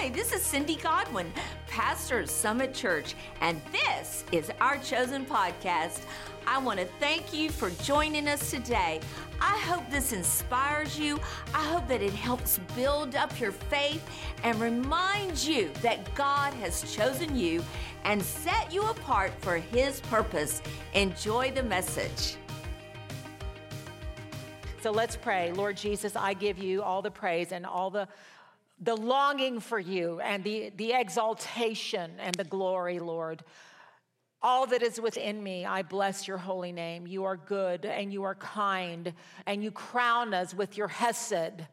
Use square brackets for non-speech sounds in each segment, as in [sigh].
Hi, this is Cindy Godwin, pastor of Summit Church, and this is our chosen podcast. I want to thank you for joining us today. I hope this inspires you. I hope that it helps build up your faith and remind you that God has chosen you and set you apart for His purpose. Enjoy the message. So let's pray. Lord Jesus, I give you all the praise and all the the longing for you and the, the exaltation and the glory, Lord. All that is within me, I bless your holy name. You are good and you are kind, and you crown us with your hesed,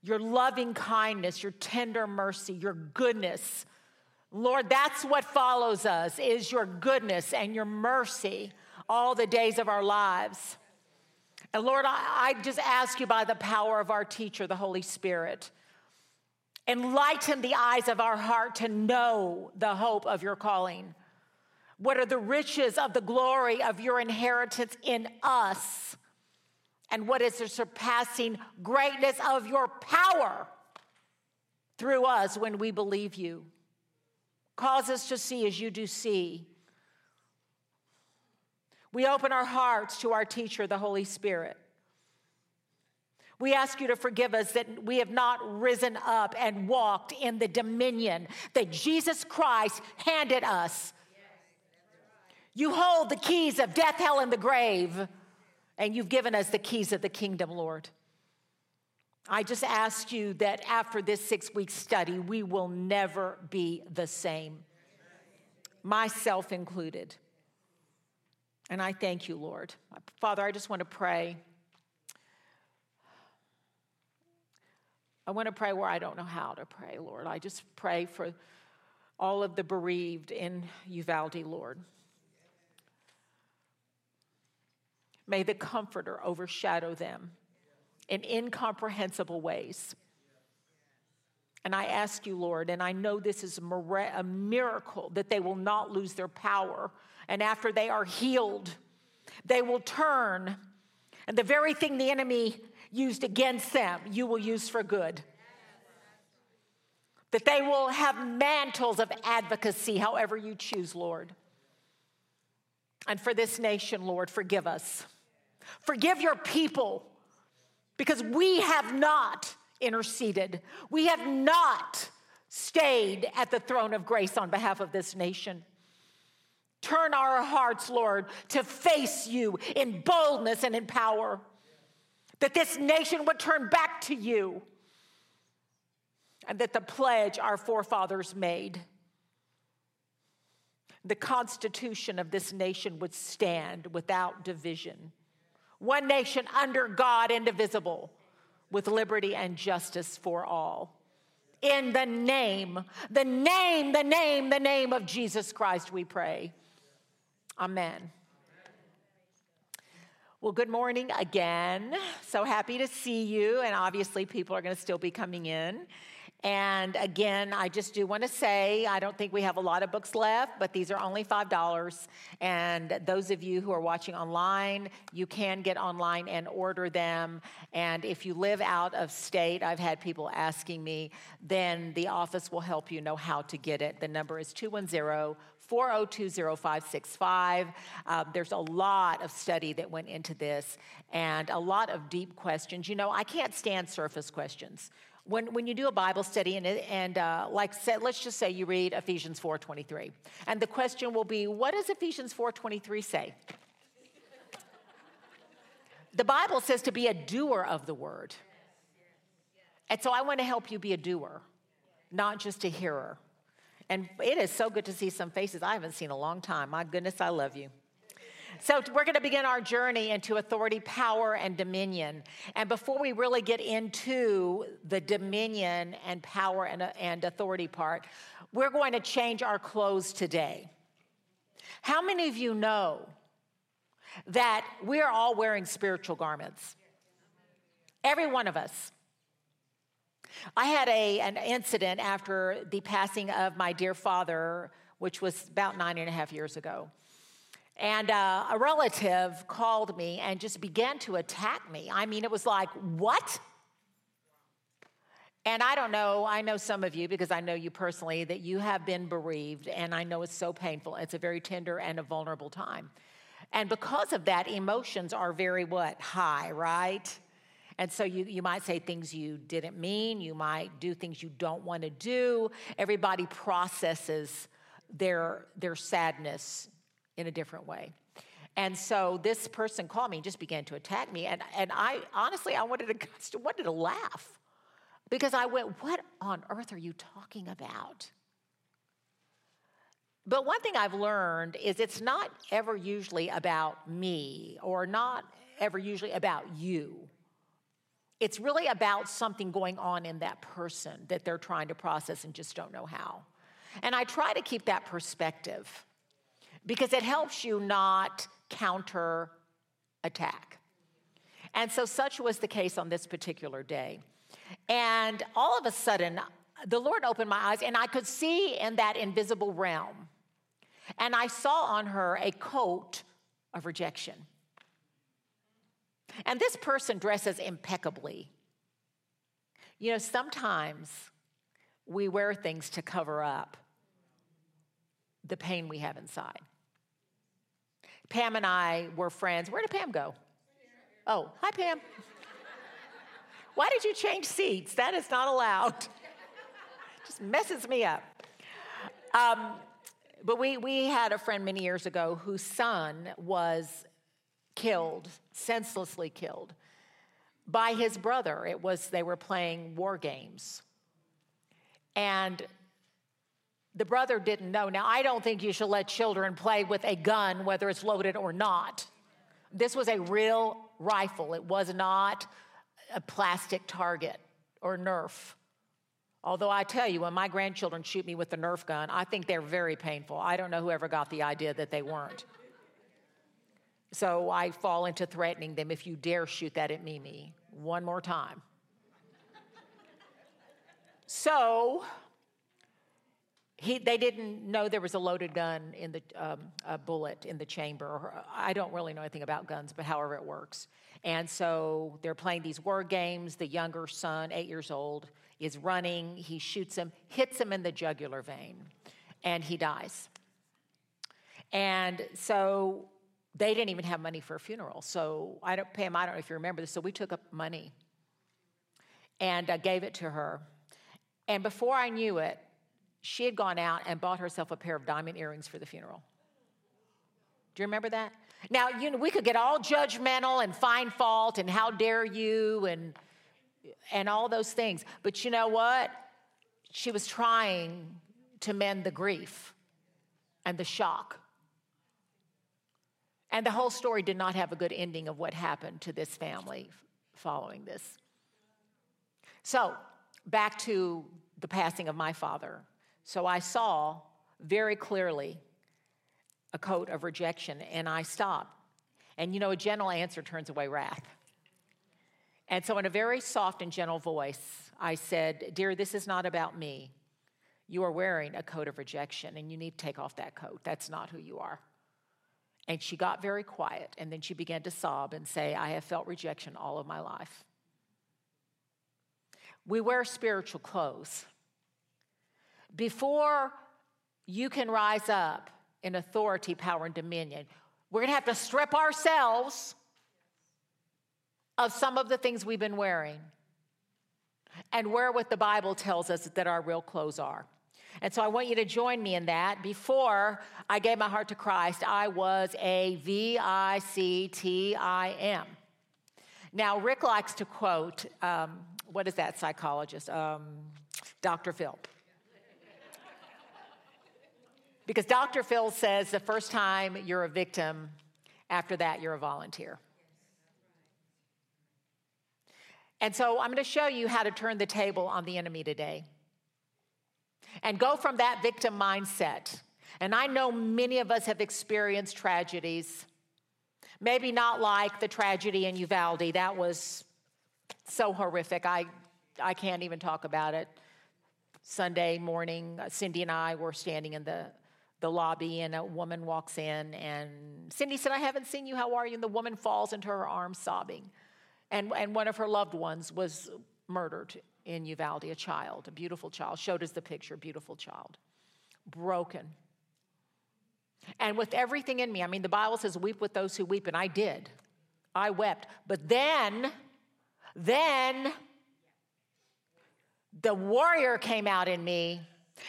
your loving kindness, your tender mercy, your goodness. Lord, that's what follows us is your goodness and your mercy all the days of our lives. And Lord, I, I just ask you by the power of our teacher, the Holy Spirit, enlighten the eyes of our heart to know the hope of your calling what are the riches of the glory of your inheritance in us? And what is the surpassing greatness of your power through us when we believe you? Cause us to see as you do see. We open our hearts to our teacher, the Holy Spirit. We ask you to forgive us that we have not risen up and walked in the dominion that Jesus Christ handed us you hold the keys of death, hell, and the grave, and you've given us the keys of the kingdom, Lord. I just ask you that after this six week study, we will never be the same, myself included. And I thank you, Lord. Father, I just want to pray. I want to pray where I don't know how to pray, Lord. I just pray for all of the bereaved in Uvalde, Lord. May the Comforter overshadow them in incomprehensible ways. And I ask you, Lord, and I know this is a miracle that they will not lose their power. And after they are healed, they will turn, and the very thing the enemy used against them, you will use for good. That they will have mantles of advocacy, however you choose, Lord. And for this nation, Lord, forgive us. Forgive your people because we have not interceded. We have not stayed at the throne of grace on behalf of this nation. Turn our hearts, Lord, to face you in boldness and in power, that this nation would turn back to you, and that the pledge our forefathers made, the constitution of this nation would stand without division one nation under God, indivisible, with liberty and justice for all. In the name, the name, the name, the name of Jesus Christ, we pray. Amen. Well, good morning again. So happy to see you. And obviously, people are going to still be coming in. And again, I just do want to say I don't think we have a lot of books left, but these are only $5. And those of you who are watching online, you can get online and order them. And if you live out of state, I've had people asking me, then the office will help you know how to get it. The number is 210 4020565. Uh, there's a lot of study that went into this and a lot of deep questions. You know, I can't stand surface questions when, when you do a Bible study and, and uh, like say, let's just say you read Ephesians 4.23 and the question will be, what does Ephesians 4.23 say? the Bible says to be a doer of the word. And so I want to help you be a doer, not just a hearer. And it is so good to see some faces I haven't seen a long time. My goodness, I love you. So, we're going to begin our journey into authority, power, and dominion. And before we really get into the dominion and power and, and authority part, we're going to change our clothes today. How many of you know that we are all wearing spiritual garments? Every one of us. I had a, an incident after the passing of my dear father, which was about nine and a half years ago. And uh, a relative called me and just began to attack me. I mean, it was like, what? And I don't know, I know some of you because I know you personally that you have been bereaved, and I know it's so painful. It's a very tender and a vulnerable time. And because of that, emotions are very what? High, right? And so you, you might say things you didn't mean, you might do things you don't want to do. Everybody processes their, their sadness in a different way. And so this person called me and just began to attack me. And, and I honestly, I wanted to, [laughs] wanted to laugh because I went, What on earth are you talking about? But one thing I've learned is it's not ever usually about me or not ever usually about you. It's really about something going on in that person that they're trying to process and just don't know how. And I try to keep that perspective because it helps you not counter attack. And so, such was the case on this particular day. And all of a sudden, the Lord opened my eyes, and I could see in that invisible realm. And I saw on her a coat of rejection. And this person dresses impeccably. You know, sometimes we wear things to cover up the pain we have inside. Pam and I were friends. Where did Pam go? Oh, hi, Pam. [laughs] Why did you change seats? That is not allowed. [laughs] Just messes me up. Um, but we, we had a friend many years ago whose son was killed, senselessly killed, by his brother. It was, they were playing war games. And the brother didn't know. Now, I don't think you should let children play with a gun, whether it's loaded or not. This was a real rifle, it was not a plastic target or Nerf. Although I tell you, when my grandchildren shoot me with the Nerf gun, I think they're very painful. I don't know whoever got the idea that they weren't. So I fall into threatening them if you dare shoot that at Mimi one more time. so he, they didn't know there was a loaded gun in the um, a bullet in the chamber. I don't really know anything about guns, but however it works. And so they're playing these word games. The younger son, eight years old, is running. He shoots him, hits him in the jugular vein, and he dies. And so they didn't even have money for a funeral. So I don't, Pam, I don't know if you remember this. So we took up money and uh, gave it to her. And before I knew it, she had gone out and bought herself a pair of diamond earrings for the funeral. Do you remember that? Now, you know, we could get all judgmental and find fault and how dare you and and all those things. But you know what? She was trying to mend the grief and the shock. And the whole story did not have a good ending of what happened to this family following this. So, back to the passing of my father. So I saw very clearly a coat of rejection and I stopped. And you know, a gentle answer turns away wrath. And so, in a very soft and gentle voice, I said, Dear, this is not about me. You are wearing a coat of rejection and you need to take off that coat. That's not who you are. And she got very quiet and then she began to sob and say, I have felt rejection all of my life. We wear spiritual clothes before you can rise up in authority, power, and dominion, we're going to have to strip ourselves of some of the things we've been wearing and wear what the Bible tells us that our real clothes are. And so I want you to join me in that. Before I gave my heart to Christ, I was a V I C T I M. Now, Rick likes to quote, um, what is that psychologist? Um, Dr. Phil. Because Dr. Phil says the first time you're a victim, after that, you're a volunteer. And so I'm going to show you how to turn the table on the enemy today and go from that victim mindset. And I know many of us have experienced tragedies, maybe not like the tragedy in Uvalde. That was so horrific. I, I can't even talk about it. Sunday morning, uh, Cindy and I were standing in the the lobby and a woman walks in and Cindy said, I haven't seen you. How are you? And the woman falls into her arms sobbing. And, and one of her loved ones was murdered in Uvalde, a child, a beautiful child, showed us the picture, beautiful child, broken. And with everything in me, I mean, the Bible says, weep with those who weep, and I did. I wept. But then, then, the warrior came out in me,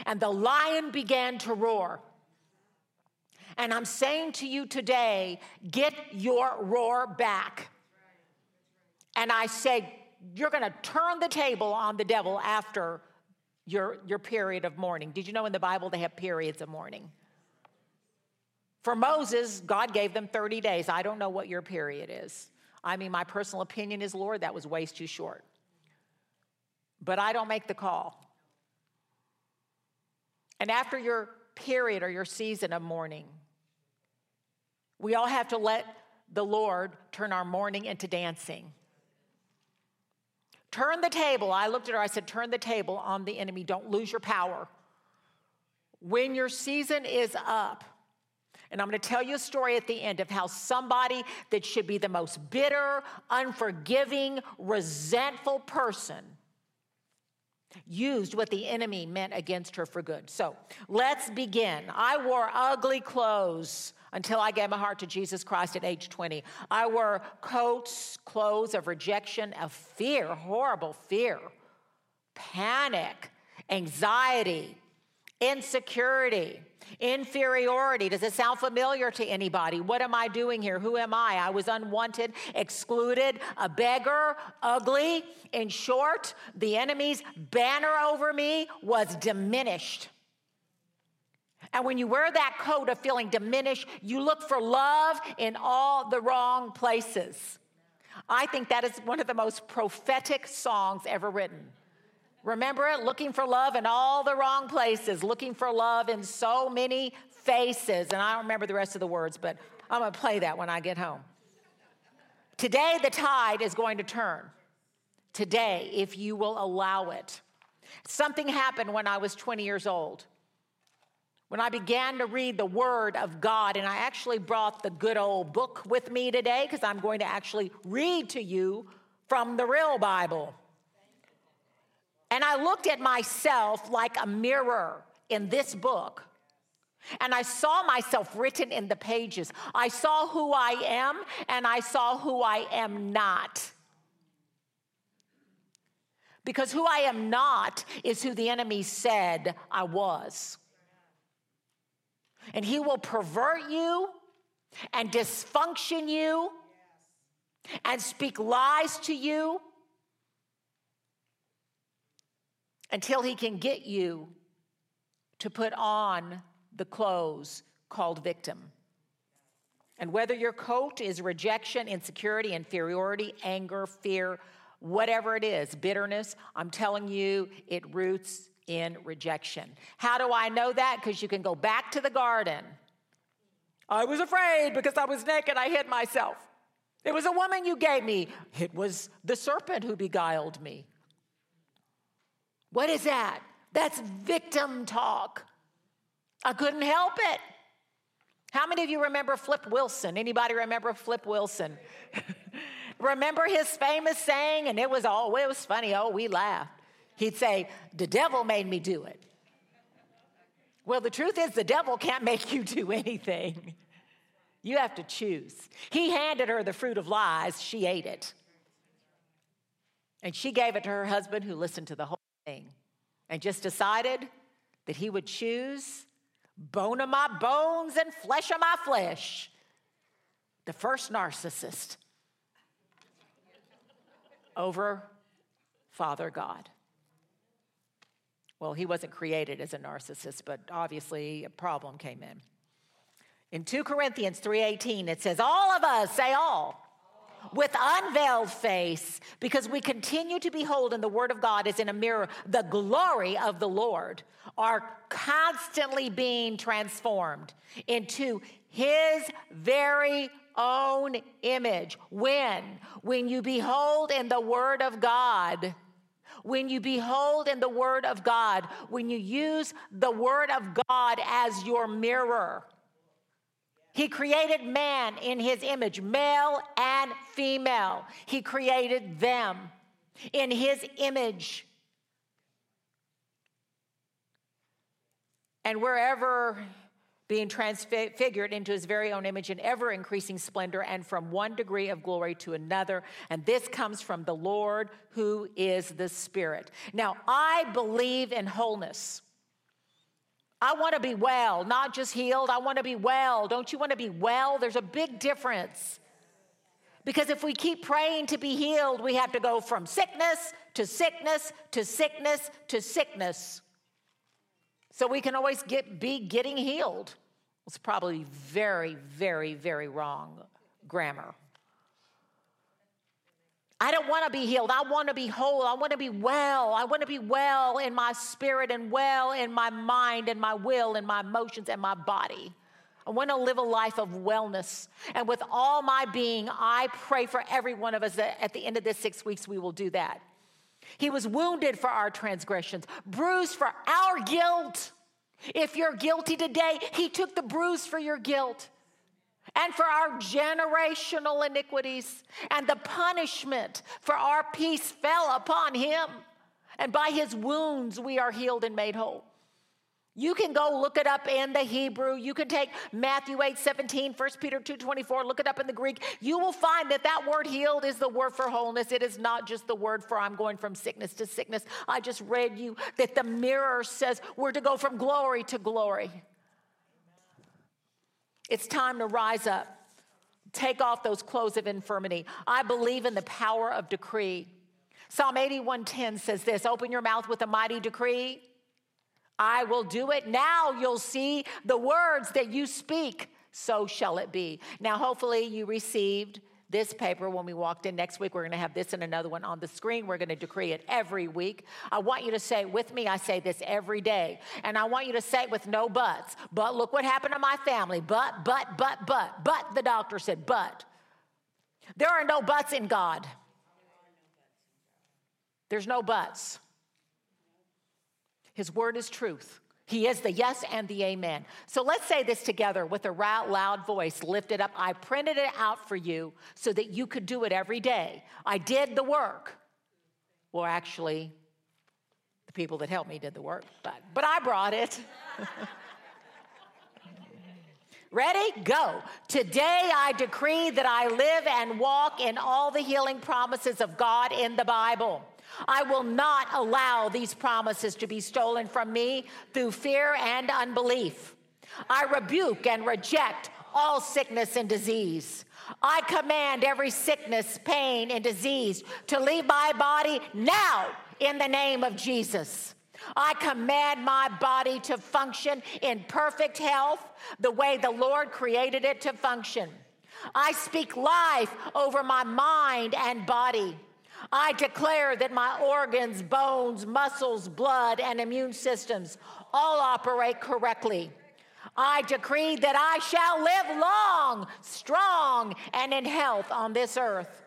and the lion began to roar. And I'm saying to you today, get your roar back. And I say, you're going to turn the table on the devil after your, your period of mourning. Did you know in the Bible they have periods of mourning? For Moses, God gave them 30 days. I don't know what your period is. I mean, my personal opinion is, Lord, that was way too short. But I don't make the call. And after your period or your season of mourning, we all have to let the Lord turn our mourning into dancing. Turn the table. I looked at her, I said, Turn the table on the enemy. Don't lose your power. When your season is up, and I'm going to tell you a story at the end of how somebody that should be the most bitter, unforgiving, resentful person used what the enemy meant against her for good. So let's begin. I wore ugly clothes until I gave my heart to Jesus Christ at age 20. I wore coats, clothes of rejection, of fear, horrible fear, panic, anxiety, insecurity, inferiority. Does it sound familiar to anybody? What am I doing here? Who am I? I was unwanted, excluded, a beggar, ugly. In short, the enemy's banner over me was diminished. And when you wear that coat of feeling diminished, you look for love in all the wrong places. I think that is one of the most prophetic songs ever written. Remember it? Looking for love in all the wrong places, looking for love in so many faces. And I don't remember the rest of the words, but I'm going to play that when I get home. Today, the tide is going to turn. Today, if you will allow it. Something happened when I was 20 years old. When I began to read the Word of God, and I actually brought the good old book with me today because I'm going to actually read to you from the real Bible. And I looked at myself like a mirror in this book. And I saw myself written in the pages. I saw who I am and I saw who I am not. Because who I am not is who the enemy said I was. And he will pervert you and dysfunction you and speak lies to you until he can get you to put on the clothes called victim. And whether your coat is rejection, insecurity, inferiority, anger, fear, whatever it is, bitterness, I'm telling you, it roots in rejection. How do I know that? Because you can go back to the garden. I was afraid because I was naked, I hid myself. It was a woman you gave me. It was the serpent who beguiled me. What is that? That's victim talk. I couldn't help it. How many of you remember Flip Wilson? Anybody remember Flip Wilson? [laughs] remember his famous saying, and it was was funny. Oh, we laughed. He'd say, "The devil made me do it." Well, the truth is, the devil can't make you do anything. You have to choose. He handed her the fruit of lies. She ate it, and she gave it to her husband, who listened to the whole thing and just decided that he would choose bone of my bones and flesh of my flesh. The first narcissist over Father God. Well, he wasn't created as a narcissist, but obviously a problem came in. In 2 Corinthians 3:18 it says all of us say all with unveiled face because we continue to behold in the Word of God as in a mirror the glory of the Lord, are constantly being transformed into His very own image. When? When you behold in the Word of God, when you behold in the Word of God, when you use the Word of God as your mirror. He created man in his image, male and female. He created them in his image. And wherever being transfigured into his very own image in ever increasing splendor and from one degree of glory to another. And this comes from the Lord who is the Spirit. Now, I believe in wholeness. I want to be well, not just healed. I want to be well. Don't you want to be well? There's a big difference. Because if we keep praying to be healed, we have to go from sickness to sickness to sickness to sickness. So we can always get, be getting healed. It's probably very, very, very wrong grammar. I don't want to be healed. I want to be whole. I want to be well. I want to be well in my spirit and well in my mind and my will and my emotions and my body. I want to live a life of wellness. And with all my being, I pray for every one of us that at the end of this six weeks, we will do that. He was wounded for our transgressions, bruised for our guilt. If you're guilty today, He took the bruise for your guilt and for our generational iniquities. And the punishment for our peace fell upon Him. And by His wounds, we are healed and made whole. You can go look it up in the Hebrew. You can take Matthew 8 17, 1 Peter 2 24, look it up in the Greek. You will find that that word healed is the word for wholeness. It is not just the word for I'm going from sickness to sickness. I just read you that the mirror says we're to go from glory to glory. It's time to rise up, take off those clothes of infirmity. I believe in the power of decree. Psalm 81:10 says this, open your mouth with a mighty decree I will do it. Now you'll see the words that you speak. So shall it be. Now, hopefully, you received this paper when we walked in. Next week, we're going to have this and another one on the screen. We're going to decree it every week. I want you to say it with me. I say this every day. And I want you to say it with no buts. But look what happened to my family. But, but, but, but, but, the doctor said, but. There are no buts in God. There's no buts. His word is truth. He is the yes and the amen. So let's say this together with a loud voice lifted up. I printed it out for you so that you could do it every day. I did the work. Well, actually, the people that helped me did the work, but, but I brought it. [laughs] Ready? Go. Today I decree that I live and walk in all the healing promises of God in the Bible. I will not allow these promises to be stolen from me through fear and unbelief. I rebuke and reject all sickness and disease. I command every sickness, pain, and disease to leave my body now in the name of Jesus. I command my body to function in perfect health the way the Lord created it to function. I speak life over my mind and body. I declare that my organs, bones, muscles, blood, and immune systems all operate correctly. I decree that I shall live long, strong, and in health on this earth.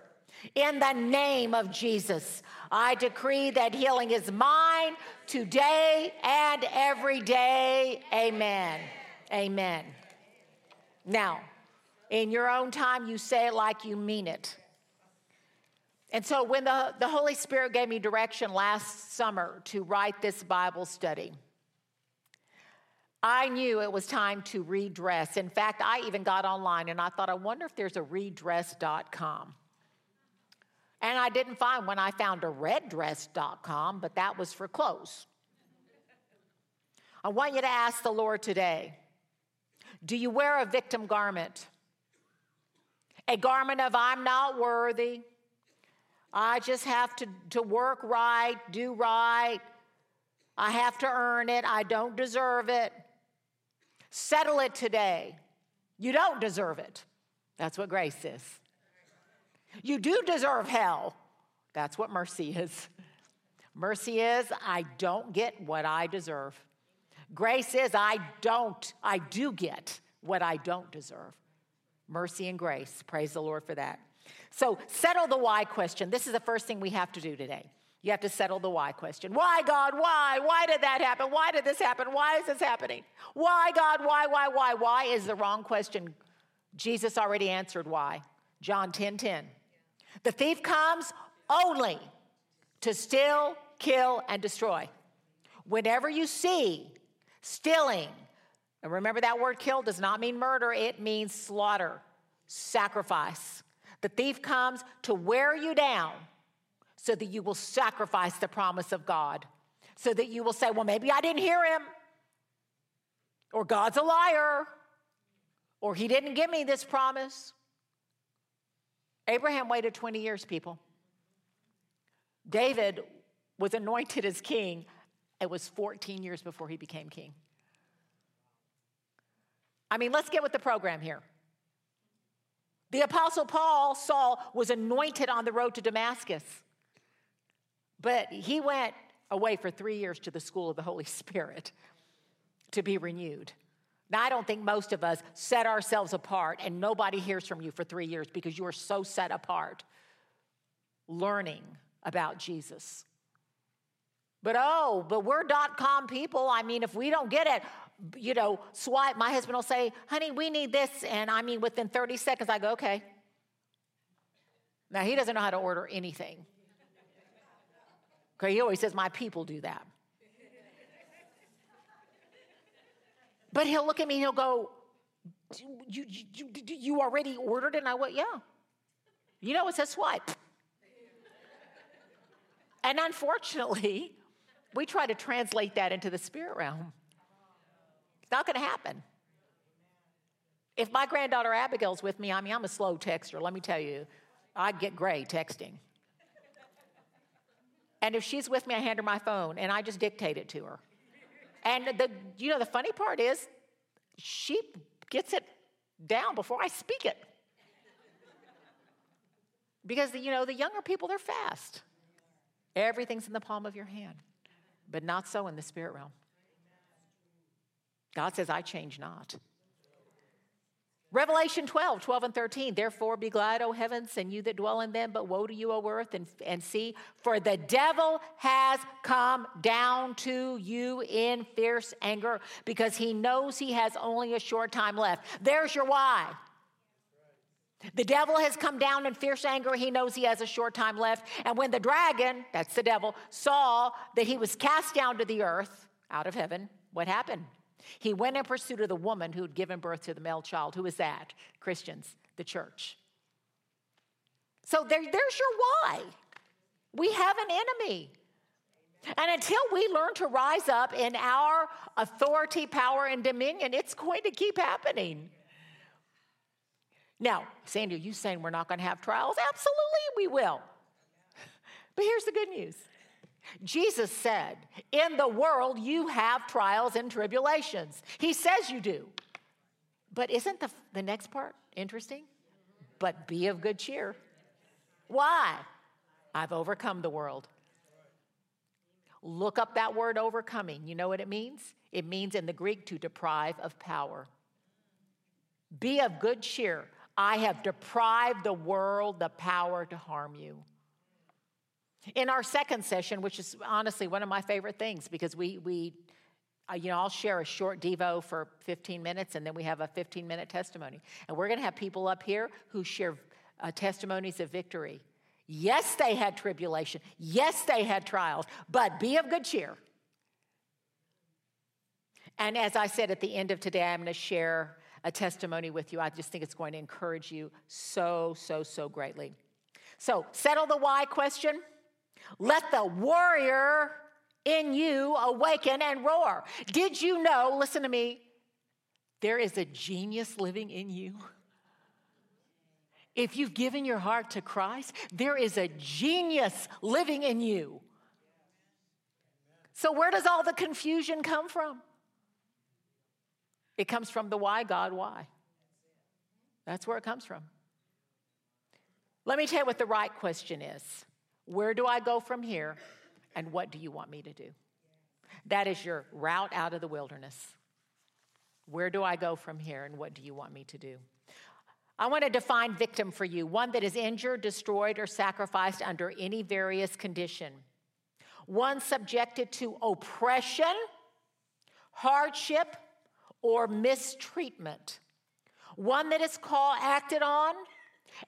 In the name of Jesus, I decree that healing is mine today and every day. Amen. Amen. Now, in your own time, you say it like you mean it. And so when the, the Holy Spirit gave me direction last summer to write this Bible study, I knew it was time to redress. In fact, I even got online and I thought, I wonder if there's a redress.com. And I didn't find one. I found a reddress.com, but that was for clothes. I want you to ask the Lord today do you wear a victim garment? A garment of I'm not worthy, I just have to, to work right, do right. I have to earn it. I don't deserve it. Settle it today. You don't deserve it. That's what grace is. You do deserve hell. That's what mercy is. Mercy is, I don't get what I deserve. Grace is, I don't, I do get what I don't deserve. Mercy and grace. Praise the Lord for that. So, settle the why question. This is the first thing we have to do today. You have to settle the why question. Why, God? Why? Why did that happen? Why did this happen? Why is this happening? Why, God? Why, why, why? Why is the wrong question. Jesus already answered why. John 10 10. The thief comes only to steal, kill, and destroy. Whenever you see Stealing. And remember that word kill does not mean murder, it means slaughter, sacrifice. The thief comes to wear you down so that you will sacrifice the promise of God, so that you will say, Well, maybe I didn't hear him, or God's a liar, or he didn't give me this promise. Abraham waited 20 years, people. David was anointed as king. It was 14 years before he became king. I mean, let's get with the program here. The Apostle Paul, Saul, was anointed on the road to Damascus, but he went away for three years to the school of the Holy [laughs] Spirit to be renewed. Now, I don't think most of us set ourselves apart and nobody hears from you for three years because you are so set apart learning about Jesus. But oh, but we're dot com people. I mean, if we don't get it, you know, swipe, my husband will say, honey, we need this. And I mean, within 30 seconds, I go, okay. Now, he doesn't know how to order anything. Okay, he always says, my people do that. But he'll look at me and he'll go, you, you, you, you already ordered? And I went, yeah. You know, it says swipe. And unfortunately, we try to translate that into the spirit realm. Not going to happen. If my granddaughter Abigail's with me, I mean, I'm a slow texter, let me tell you. I get gray texting. And if she's with me, I hand her my phone and I just dictate it to her. And the you know the funny part is she gets it down before I speak it. Because the, you know the younger people they're fast. Everything's in the palm of your hand. But not so in the spirit realm. God says, I change not. Revelation 12, 12 and 13. Therefore be glad, O heavens, and you that dwell in them, but woe to you, O earth, and, and sea, for the devil has come down to you in fierce anger, because he knows he has only a short time left. There's your why. The devil has come down in fierce anger. He knows he has a short time left. And when the dragon, that's the devil, saw that he was cast down to the earth out of heaven, what happened? He went in pursuit of the woman who had given birth to the male child. Who is that? Christians, the church. So there, there's your why. We have an enemy. And until we learn to rise up in our authority, power, and dominion, it's going to keep happening. Now, Sandy, are you saying we're not going to have trials? Absolutely, we will. But here's the good news Jesus said, In the world you have trials and tribulations. He says you do. But isn't the, the next part interesting? But be of good cheer. Why? I've overcome the world. Look up that word overcoming. You know what it means? It means in the Greek to deprive of power. Be of good cheer. I have deprived the world the power to harm you. In our second session, which is honestly one of my favorite things because we, we uh, you know, I'll share a short Devo for 15 minutes and then we have a 15 minute testimony. And we're going to have people up here who share uh, testimonies of victory. Yes, they had tribulation. Yes, they had trials, but be of good cheer. And as I said at the end of today, I'm going to share a testimony with you. I just think it's going to encourage you so, so, so greatly. So, settle the why question. Let the warrior in you awaken and roar. Did you know, listen to me, there is a genius living in you? If you've given your heart to Christ, there is a genius living in you. So, where does all the confusion come from? It comes from the why, God, why. That's where it comes from. Let me tell you what the right question is Where do I go from here? And what do you want me to do? That is your route out of the wilderness. Where do I go from here? And what do you want me to do? I want to define victim for you one that is injured, destroyed, or sacrificed under any various condition. One subjected to oppression, hardship, or mistreatment, one that is called acted on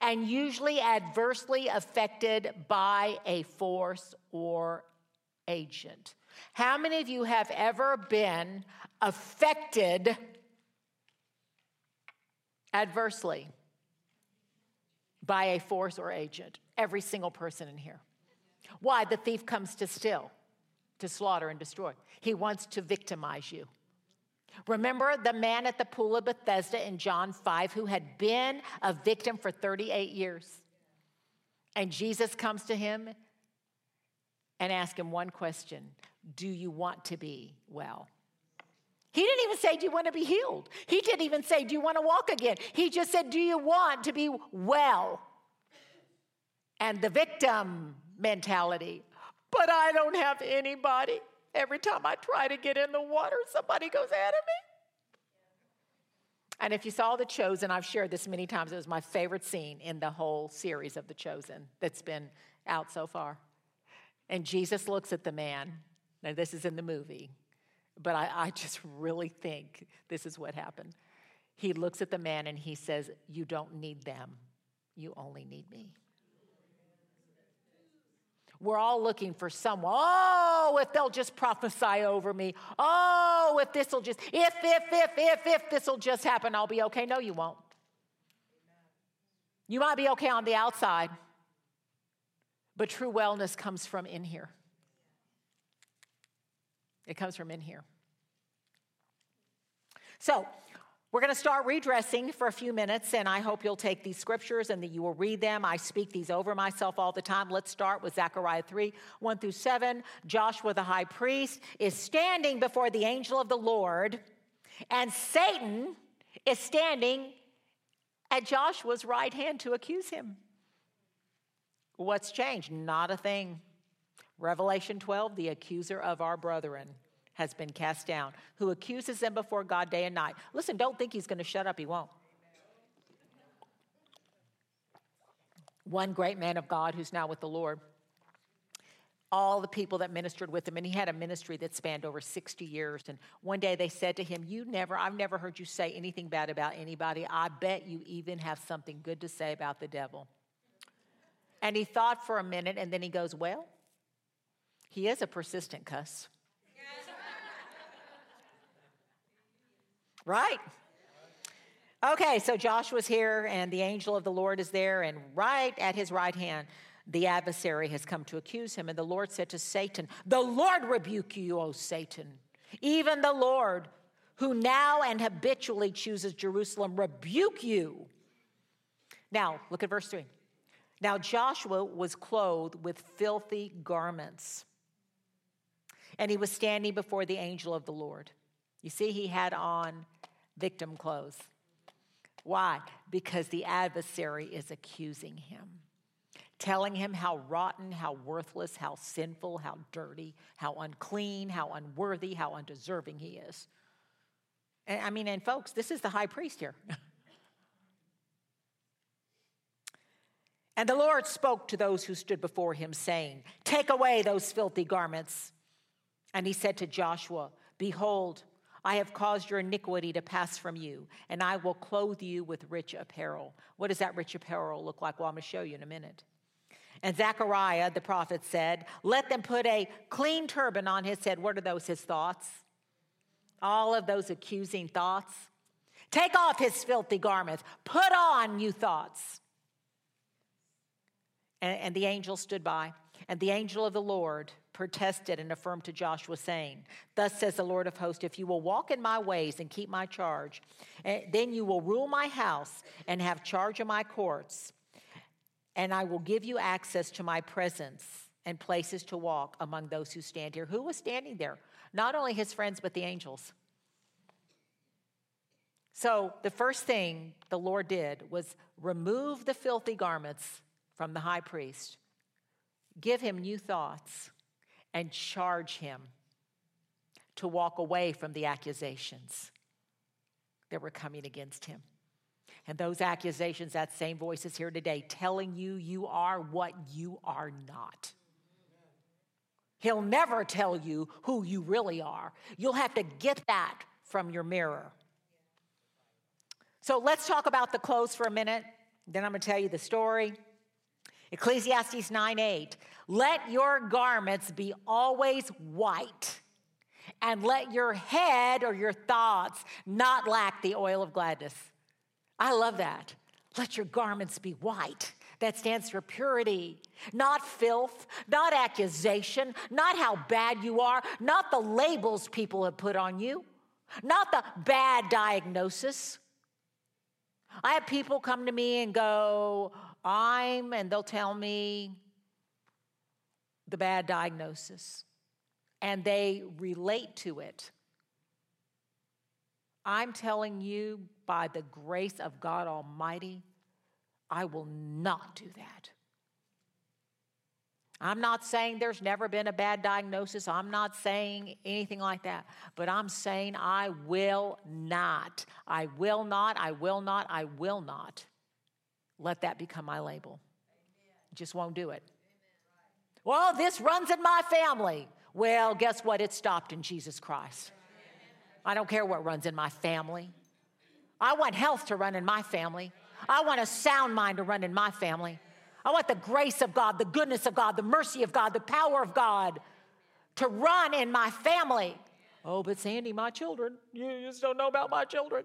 and usually adversely affected by a force or agent. How many of you have ever been affected adversely by a force or agent? Every single person in here. Why? The thief comes to steal, to slaughter, and destroy. He wants to victimize you. Remember the man at the pool of Bethesda in John 5 who had been a victim for 38 years? And Jesus comes to him and asks him one question Do you want to be well? He didn't even say, Do you want to be healed? He didn't even say, Do you want to walk again? He just said, Do you want to be well? And the victim mentality, but I don't have anybody. Every time I try to get in the water, somebody goes ahead of me. And if you saw The Chosen, I've shared this many times. It was my favorite scene in the whole series of The Chosen that's been out so far. And Jesus looks at the man. Now, this is in the movie, but I, I just really think this is what happened. He looks at the man and he says, You don't need them, you only need me. We're all looking for someone. Oh, if they'll just prophesy over me. Oh, if this will just, if, if, if, if, if this will just happen, I'll be okay. No, you won't. You might be okay on the outside, but true wellness comes from in here. It comes from in here. So, we're going to start redressing for a few minutes, and I hope you'll take these scriptures and that you will read them. I speak these over myself all the time. Let's start with Zechariah 3 1 through 7. Joshua the high priest is standing before the angel of the Lord, and Satan is standing at Joshua's right hand to accuse him. What's changed? Not a thing. Revelation 12, the accuser of our brethren has been cast down, who accuses them before God day and night. Listen, don't think he's going to shut up, he won't. One great man of God who's now with the Lord, all the people that ministered with him, and he had a ministry that spanned over 60 years. And one day they said to him, You never, I've never heard you say anything bad about anybody. I bet you even have something good to say about the devil. And he thought for a minute, and then he goes, Well, he is a persistent cuss. Right? Okay, so Joshua's here, and the angel of the Lord is there, and right at his right hand, the adversary has come to accuse him. And the Lord said to Satan, The Lord rebuke you, O Satan. Even the Lord, who now and habitually chooses Jerusalem, rebuke you. Now, look at verse 3. Now Joshua was clothed with filthy garments, and he was standing before the angel of the Lord. You see, he had on victim clothes. Why? Because the adversary is accusing him, telling him how rotten, how worthless, how sinful, how dirty, how unclean, how unworthy, how undeserving he is. And I mean, and folks, this is the high priest here. [laughs] and the Lord spoke to those who stood before him, saying, Take away those filthy garments. And he said to Joshua, Behold, I have caused your iniquity to pass from you, and I will clothe you with rich apparel. What does that rich apparel look like? Well, I'm going to show you in a minute. And Zechariah, the prophet, said, Let them put a clean turban on his head. What are those, his thoughts? All of those accusing thoughts. Take off his filthy garments. Put on new thoughts. And, and the angel stood by. And the angel of the Lord protested and affirmed to Joshua, saying, Thus says the Lord of hosts, if you will walk in my ways and keep my charge, eh, then you will rule my house and have charge of my courts, and I will give you access to my presence and places to walk among those who stand here. Who was standing there? Not only his friends, but the angels. So the first thing the Lord did was remove the filthy garments from the high priest give him new thoughts, and charge him to walk away from the accusations that were coming against him. And those accusations, that same voice is here today telling you you are what you are not. He'll never tell you who you really are. You'll have to get that from your mirror. So let's talk about the clothes for a minute. Then I'm going to tell you the story. Ecclesiastes 9 8. Let your garments be always white, and let your head or your thoughts not lack the oil of gladness. I love that. Let your garments be white. That stands for purity, not filth, not accusation, not how bad you are, not the labels people have put on you, not the bad diagnosis. I have people come to me and go, I'm, and they'll tell me the bad diagnosis, and they relate to it. I'm telling you, by the grace of God Almighty, I will not do that. I'm not saying there's never been a bad diagnosis. I'm not saying anything like that. But I'm saying I will not. I will not. I will not. I will not let that become my label. Just won't do it. Well, this runs in my family. Well, guess what? It stopped in Jesus Christ. I don't care what runs in my family. I want health to run in my family. I want a sound mind to run in my family. I want the grace of God, the goodness of God, the mercy of God, the power of God to run in my family. Oh, but Sandy, my children, you just don't know about my children.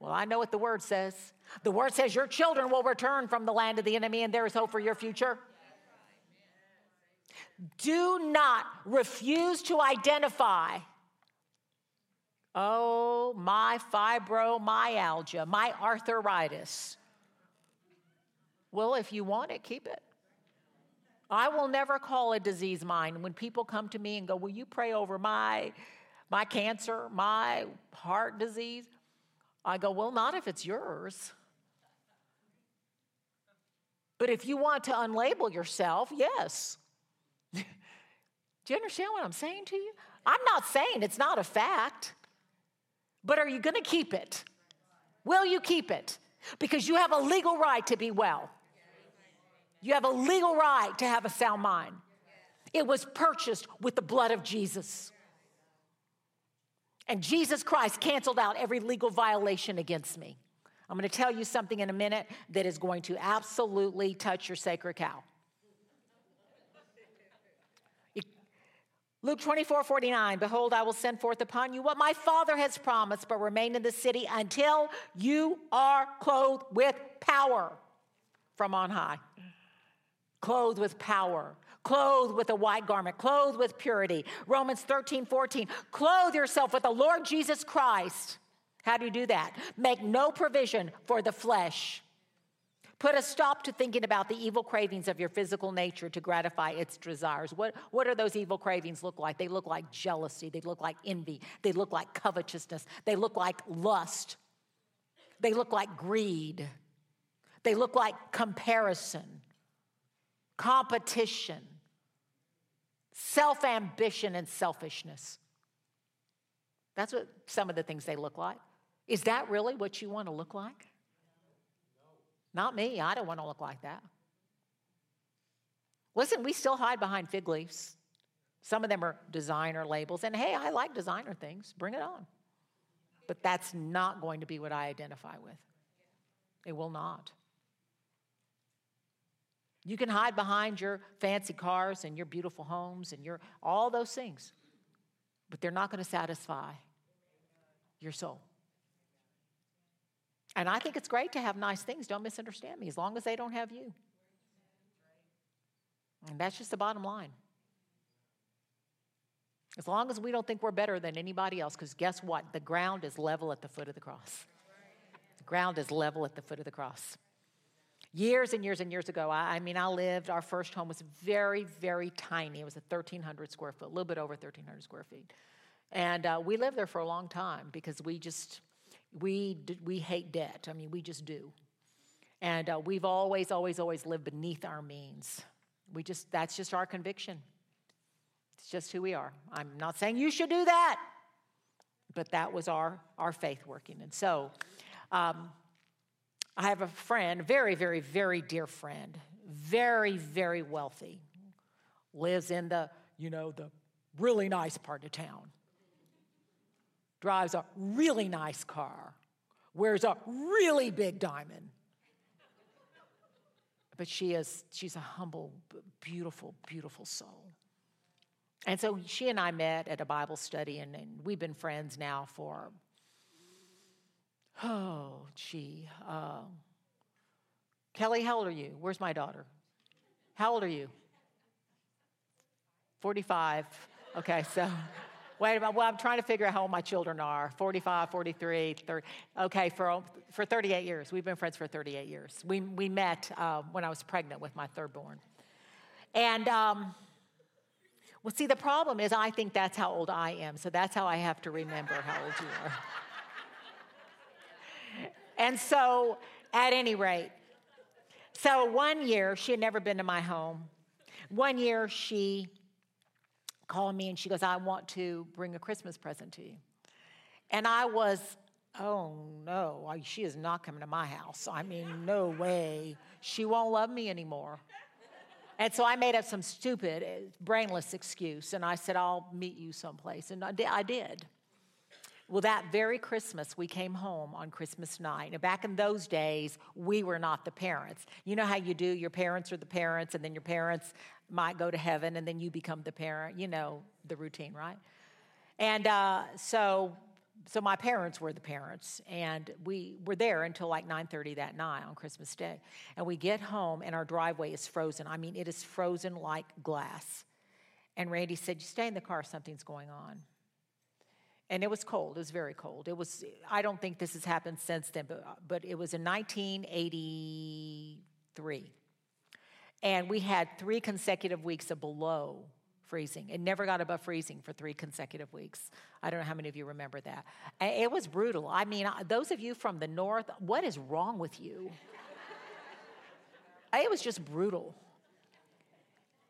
Well, I know what the word says. The word says your children will return from the land of the enemy and there is hope for your future. Do not refuse to identify. Oh, my fibromyalgia, my arthritis. Well, if you want it, keep it. I will never call a disease mine. When people come to me and go, Will you pray over my, my cancer, my heart disease? I go, Well, not if it's yours. But if you want to unlabel yourself, yes. [laughs] Do you understand what I'm saying to you? I'm not saying it's not a fact, but are you going to keep it? Will you keep it? Because you have a legal right to be well. You have a legal right to have a sound mind. It was purchased with the blood of Jesus. And Jesus Christ canceled out every legal violation against me. I'm going to tell you something in a minute that is going to absolutely touch your sacred cow. Luke 24, 49, behold, I will send forth upon you what my Father has promised, but remain in the city until you are clothed with power from on high clothed with power, clothed with a white garment, clothed with purity. Romans 13, 14, clothe yourself with the Lord Jesus Christ. How do you do that? Make no provision for the flesh. Put a stop to thinking about the evil cravings of your physical nature to gratify its desires. What, what are those evil cravings look like? They look like jealousy. They look like envy. They look like covetousness. They look like lust. They look like greed. They look like comparison competition, self ambition, and selfishness. That's what some of the things they look like. Is that really what you want to look like? Not me. I don't want to look like that. Listen, we still hide behind fig leaves. Some of them are designer labels. And hey, I like designer things. Bring it on. But that's not going to be what I identify with. It will not. You can hide behind your fancy cars and your beautiful homes and your all those things, but they're not going to satisfy your soul. And I think it's great to have nice things, don't misunderstand me, as long as they don't have you. And that's just the bottom line. As long as we don't think we're better than anybody else, because guess what? The ground is level at the foot of the cross. The ground is level at the foot of the cross. Years and years and years ago, I, I mean, I lived, our first home was very, very tiny. It was a 1,300 square foot, a little bit over 1,300 square feet. And uh, we lived there for a long time because we just, we, we hate debt. I mean, we just do. And uh, we've always, always, always lived beneath our means. We just, that's just our conviction. It's just who we are. I'm not saying you should do that, but that was our, our faith working. And so, um, I have a friend, very, very, very dear friend, very, very wealthy, lives in the, you know, the really nice part of town, drives a really nice car, wears a really big diamond. but she is, she's a humble, beautiful, beautiful soul. And so she and I met at a Bible study, and, and we've been friends now for, oh, gee. Uh, Kelly, how old are you? Where's my daughter? How old are you? 45. Okay, so wait a minute. Well, I'm trying to figure out how old my children are 45, 43, 30. Okay, for, for 38 years. We've been friends for 38 years. We, we met uh, when I was pregnant with my third born. And, um, well, see, the problem is I think that's how old I am, so that's how I have to remember how old you are. and so, at any rate, so one year, she had never been to my home. One year, she called me and she goes, I want to bring a Christmas present to you. And I was, oh no, she is not coming to my house. I mean, no way. She won't love me anymore. And so I made up some stupid, eh, brainless excuse, and I said, I'll meet you someplace. And I did. Well, that very Christmas, we came home on Christmas night. Now, back in those days, we were not the parents. You know how you do? Your parents are the parents, and then your parents might go to heaven, and then you become the parent. You know the routine, right? And uh, so so my parents were the parents and we were there until like 9.30 that night on christmas day. And we get home and our driveway is frozen. I mean it is frozen like glass. And randy said you stay in the car something's going on. And it was cold it was very cold. It was i don't think this has happened since then but, but it was in 1983 and we had three consecutive weeks of below freezing. It never got above freezing for three consecutive weeks. I don't know how many of you remember that. It was brutal. I mean, those of you from the north, what is wrong with you? It was just brutal.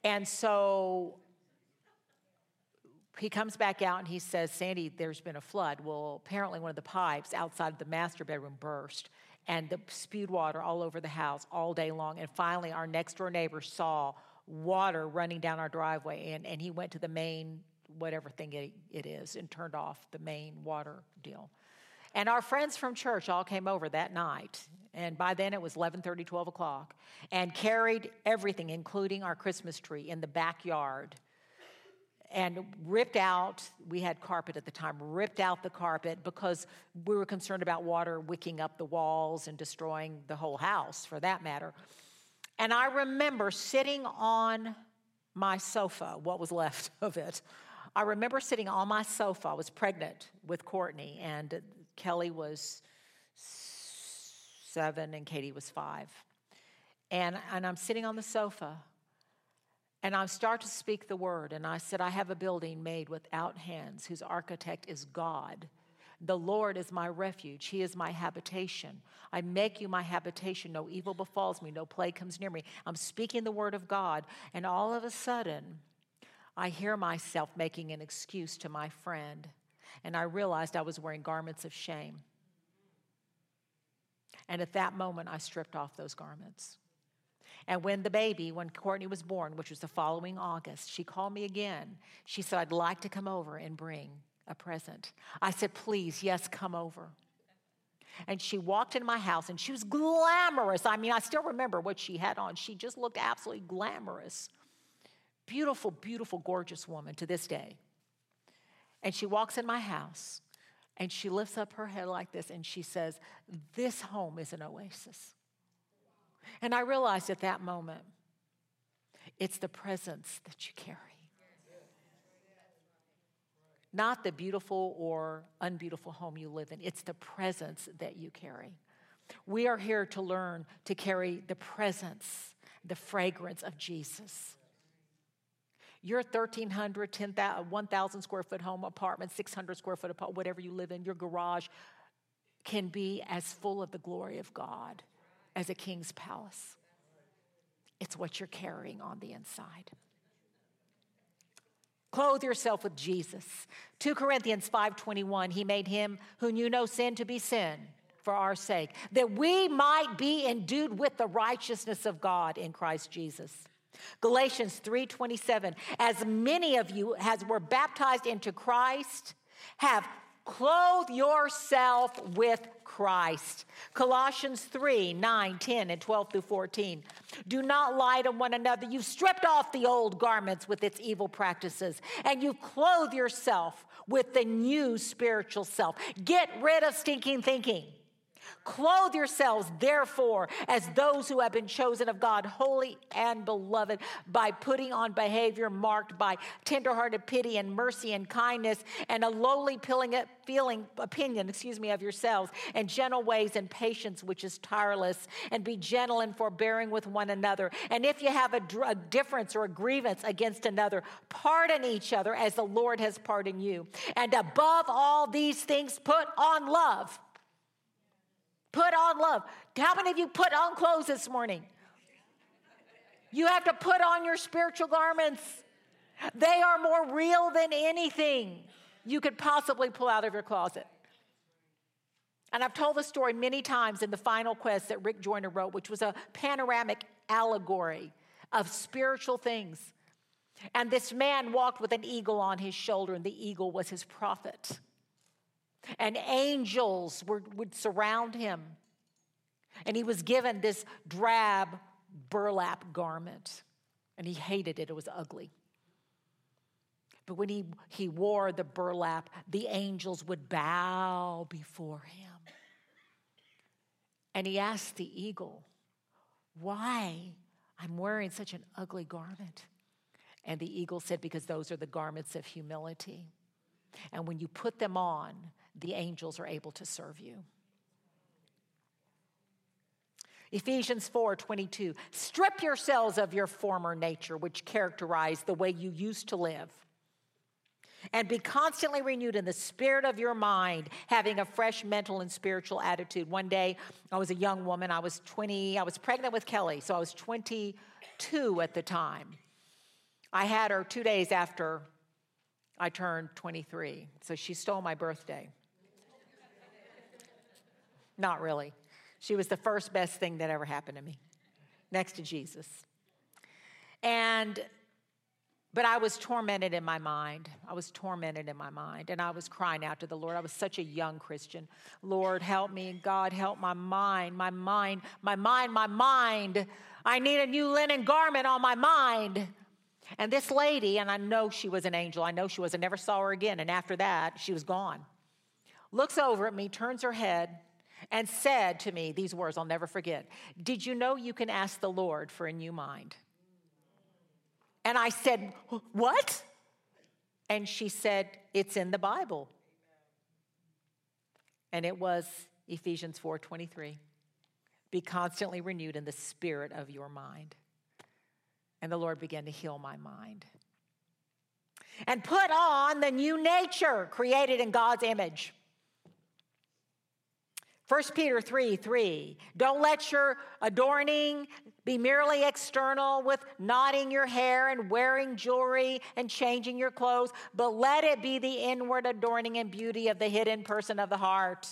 And so he comes back out and he says, Sandy, there's been a flood. Well, apparently one of the pipes outside of the master bedroom burst and the spewed water all over the house all day long. And finally, our next door neighbor saw water running down our driveway, and, and he went to the main, whatever thing it, it is, and turned off the main water deal. And our friends from church all came over that night. And by then it was 11:30, 12 o'clock, and carried everything, including our Christmas tree, in the backyard. And ripped out, we had carpet at the time, ripped out the carpet because we were concerned about water wicking up the walls and destroying the whole house for that matter. And I remember sitting on my sofa, what was left [laughs] of it. I remember sitting on my sofa. I was pregnant with Courtney, and Kelly was seven, and Katie was five. And, and I'm sitting on the sofa, and I start to speak the word. And I said, I have a building made without hands, whose architect is God the Lord is my refuge. He is my habitation. I make you my habitation. No evil befalls me. No plague comes near me. I'm speaking the word of God. And all of a sudden, I hear myself making an excuse to my friend. And I realized I was wearing garments of shame. And at that moment, I stripped off those garments. And when the baby, when Courtney was born, which was the following August, she called me again. She said, I'd like to come over and bring a present. I said, Please, yes, come over. And she walked into my house and she was glamorous. I mean, I still remember what she had on. She just looked absolutely glamorous. Beautiful, beautiful, gorgeous woman to this day. And she walks in my house and she lifts up her head like this and she says, This home is an oasis. And I realized at that moment, it's the presence that you carry not the beautiful or unbeautiful home you live in, it's the presence that you carry. We are here to learn to carry the presence, the fragrance of Jesus. Your 1,300, 1,000 square foot home, apartment, 600 square foot apartment, whatever you live in, your garage can be as full of the glory of God as a king's palace. It's what you're carrying on the inside. Clothe yourself with Jesus. 2 Corinthians 5:21 He made him who knew no sin to be sin for our sake that we might be endued with the righteousness of God in Christ Jesus. Galatians 3:27 As many of you as were baptized into Christ have Clothe yourself with Christ. Colossians 3 9, 10, and 12 through 14. Do not lie to one another. You've stripped off the old garments with its evil practices, and you clothe yourself with the new spiritual self. Get rid of stinking thinking. Clothe yourselves, therefore, as those who have been chosen of God, holy and beloved, by putting on behavior marked by tenderhearted pity and mercy and kindness, and a lowly feeling opinion, excuse me, of yourselves, and gentle ways and patience, which is tireless, and be gentle and forbearing with one another. And if you have a, a difference or a grievance against another, pardon each other as the Lord has pardoned you. And above all these things, put on love Put on love. How many of you put on clothes this morning? You have to put on your spiritual garments. They are more real than anything you could possibly pull out of your closet. And I've told the story many times in the final quest that Rick Joyner wrote, which was a panoramic allegory of spiritual things. And this man walked with an eagle on his shoulder, and the eagle was his prophet and angels were, would surround him. And he was given this drab burlap garment, and he hated it, it was ugly. But when he, he wore the burlap, the angels would bow before him. And he asked the eagle, Why I'm wearing such an ugly garment? And the eagle said, Because those are the garments of humility. And when you put them on, the angels are able to serve you. Ephesians 4 22. Strip yourselves of your former nature, which characterized the way you used to live, and be constantly renewed in the spirit of your mind, having a fresh mental and spiritual attitude. One day, I was a young woman. I was 20, I was pregnant with Kelly, so I was 22 at the time. I had her two days after I turned 23, so she stole my birthday. Not really. She was the first best thing that ever happened to me, next to Jesus. And, but I was tormented in my mind. I was tormented in my mind. And I was crying out to the Lord. I was such a young Christian. Lord, help me. God, help my mind, my mind, my mind, my mind. I need a new linen garment on my mind. And this lady, and I know she was an angel, I know she was, I never saw her again. And after that, she was gone. Looks over at me, turns her head, and said to me these words I'll never forget Did you know you can ask the Lord for a new mind? And I said, What? And she said, It's in the Bible. And it was Ephesians 4:23. Be constantly renewed in the spirit of your mind. And the Lord began to heal my mind. And put on the new nature created in God's image 1 Peter 3 3. Don't let your adorning be merely external with knotting your hair and wearing jewelry and changing your clothes, but let it be the inward adorning and beauty of the hidden person of the heart,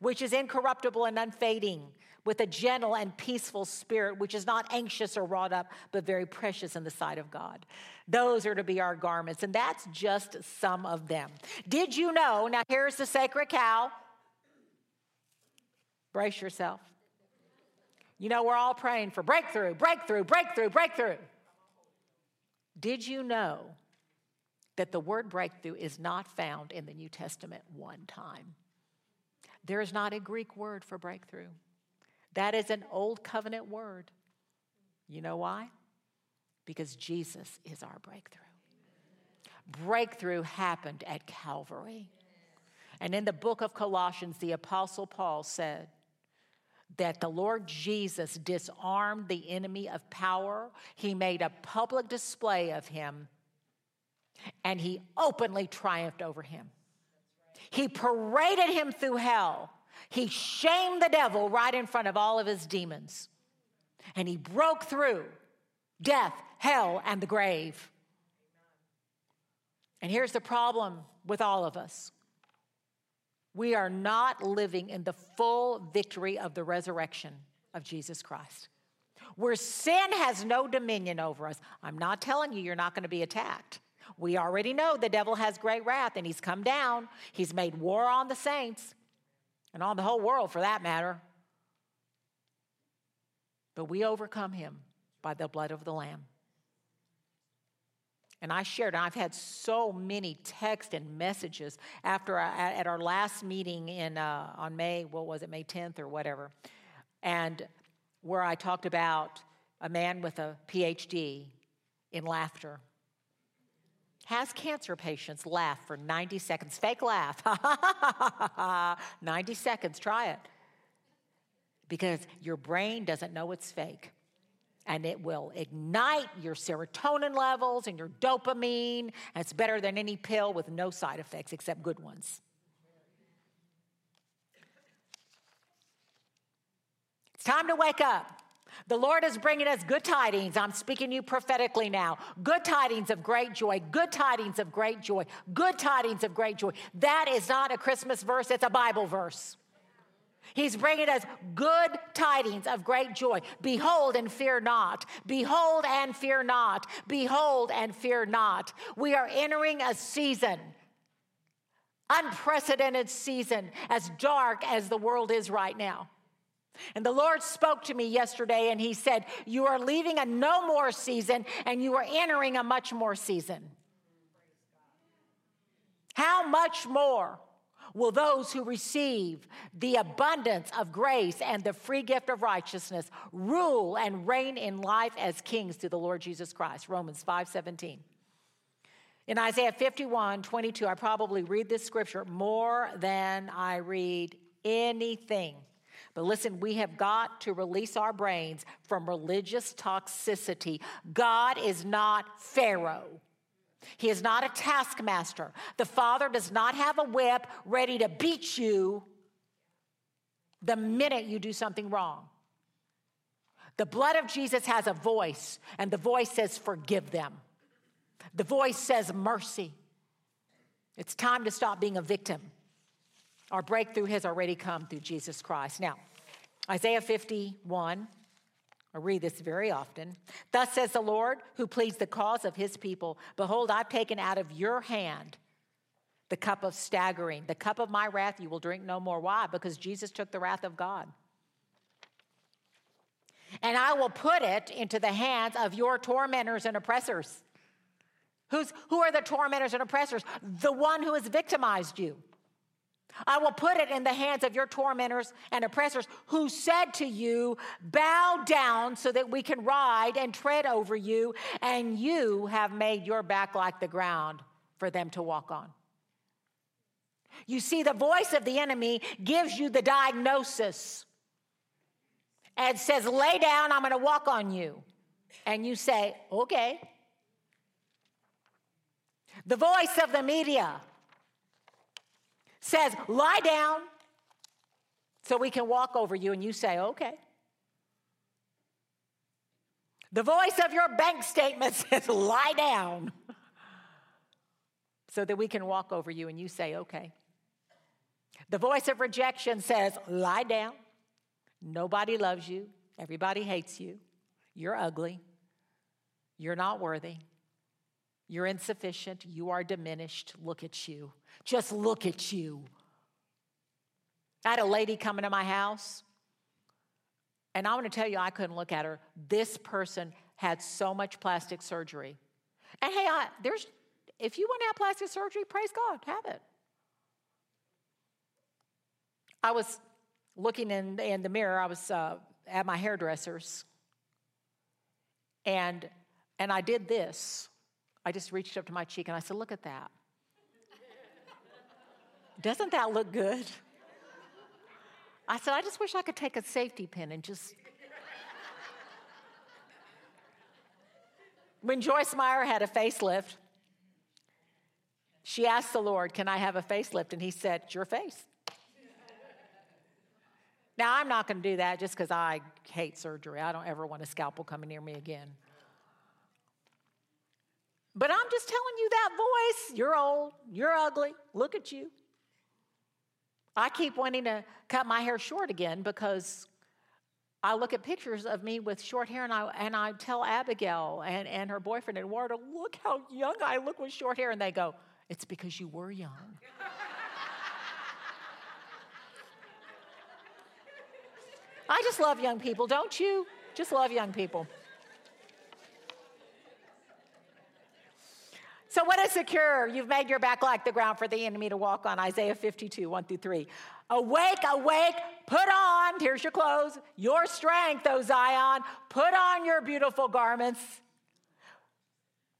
which is incorruptible and unfading, with a gentle and peaceful spirit, which is not anxious or wrought up, but very precious in the sight of God. Those are to be our garments, and that's just some of them. Did you know? Now, here's the sacred cow. Brace yourself. You know, we're all praying for breakthrough, breakthrough, breakthrough, breakthrough. Did you know that the word breakthrough is not found in the New Testament one time? There is not a Greek word for breakthrough. That is an old covenant word. You know why? Because Jesus is our breakthrough. Breakthrough happened at Calvary. And in the book of Colossians, the Apostle Paul said, that the Lord Jesus disarmed the enemy of power. He made a public display of him and he openly triumphed over him. He paraded him through hell. He shamed the devil right in front of all of his demons. And he broke through death, hell, and the grave. And here's the problem with all of us we are not living in the full victory of the resurrection of Jesus Christ. Where sin has no dominion over us. I'm not telling you you're not going to be attacked. We already know the devil has great wrath and he's come down. He's made war on the saints and on the whole world for that matter. But we overcome him by the blood of the Lamb. And I shared, and I've had so many texts and messages after at our last meeting in uh, on May, what was it, May 10th or whatever, and where I talked about a man with a PhD in laughter has cancer patients laugh for 90 seconds. Fake laugh. [laughs] 90 seconds, try it. Because your brain doesn't know it's fake. And it will ignite your serotonin levels and your dopamine. And it's better than any pill with no side effects except good ones. It's time to wake up. The Lord is bringing us good tidings. I'm speaking to you prophetically now. Good tidings of great joy. Good tidings of great joy. Good tidings of great joy. That is not a Christmas verse, it's a Bible verse. He's bringing us good tidings of great joy. Behold and fear not. Behold and fear not. Behold and fear not. We are entering a season, unprecedented season, as dark as the world is right now. And the Lord spoke to me yesterday and He said, You are leaving a no more season and you are entering a much more season. How much more will those who receive the abundance of grace and the free gift of righteousness rule and reign in life as kings through the Lord Jesus Christ? Romans 5 17. In Isaiah 51 22, I probably read this scripture more than I read anything but listen, we have got to release our brains from religious toxicity. God is not Pharaoh. He is not a taskmaster. The Father does not have a whip ready to beat you the minute you do something wrong. The blood of Jesus has a voice, and the voice says, Forgive them. The voice says, Mercy. It's time to stop being a victim. Our breakthrough has already come through Jesus Christ. Now, Isaiah 51, I read this very often. Thus says the Lord, who pleads the cause of his people Behold, I've taken out of your hand the cup of staggering, the cup of my wrath you will drink no more. Why? Because Jesus took the wrath of God. And I will put it into the hands of your tormentors and oppressors. Who's, who are the tormentors and oppressors? The one who has victimized you. I will put it in the hands of your tormentors and oppressors who said to you, Bow down so that we can ride and tread over you, and you have made your back like the ground for them to walk on. You see, the voice of the enemy gives you the diagnosis and says, Lay down, I'm going to walk on you. And you say, Okay. The voice of the media says, lie down so we can walk over you, and you say, okay. The voice of your bank statement [laughs] says, lie down so that we can walk over you, and you say, okay. The voice of rejection says, lie down. Nobody loves you. Everybody hates you. You're ugly. You're not worthy. You're insufficient. You are diminished. Look at you. Just look at you. I had a lady come into my house, and I want to tell you, I couldn't look at her. This person had so much plastic surgery. And hey, I, there's, if you want to have plastic surgery, praise God, have it. I was looking in, in the mirror, I was uh, at my hairdresser's, and, and I did this. I just reached up to my cheek and I said, Look at that. Doesn't that look good? I said, I just wish I could take a safety pin and just. [laughs] when Joyce Meyer had a facelift, she asked the Lord, Can I have a facelift? And he said, your face. now, I'm not going to do that just because I hate surgery. I don't ever want a scalpel coming near me again. But I'm just telling you that voice. You're old, you're ugly, look at you. I keep wanting to cut my hair short again because I look at pictures of me with short hair and I, and I tell Abigail and, and her boyfriend Eduardo, look how young I look with short hair. And they go, it's because you were young. I just love young people, don't you? Just love young people. So, what is secure? You've made your back like the ground for the enemy to walk on. Isaiah 52, 1 through 3. Awake, awake, put on, here's your clothes, your strength, O Zion. Put on your beautiful garments.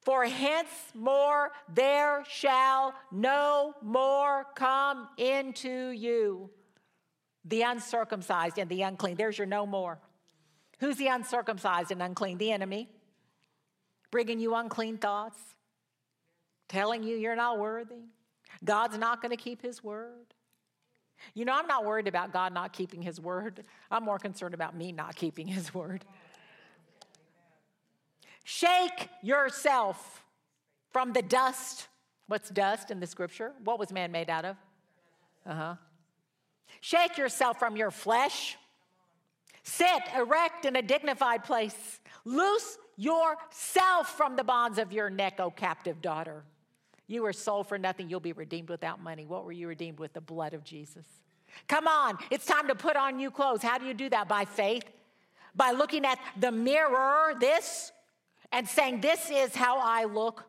For henceforth there shall no more come into you the uncircumcised and the unclean. There's your no more. Who's the uncircumcised and unclean? The enemy. Bringing you unclean thoughts telling you you're not worthy. God's not going to keep his word. You know, I'm not worried about God not keeping his word. I'm more concerned about me not keeping his word. Shake yourself from the dust. What's dust in the scripture? What was man made out of? Uh huh. Shake yourself from your flesh. Sit erect in a dignified place. Loose yourself from the bonds of your neck, O captive daughter. You were sold for nothing. You'll be redeemed without money. What were you redeemed with? The blood of Jesus. Come on, it's time to put on new clothes. How do you do that? By faith? By looking at the mirror, this, and saying, This is how I look.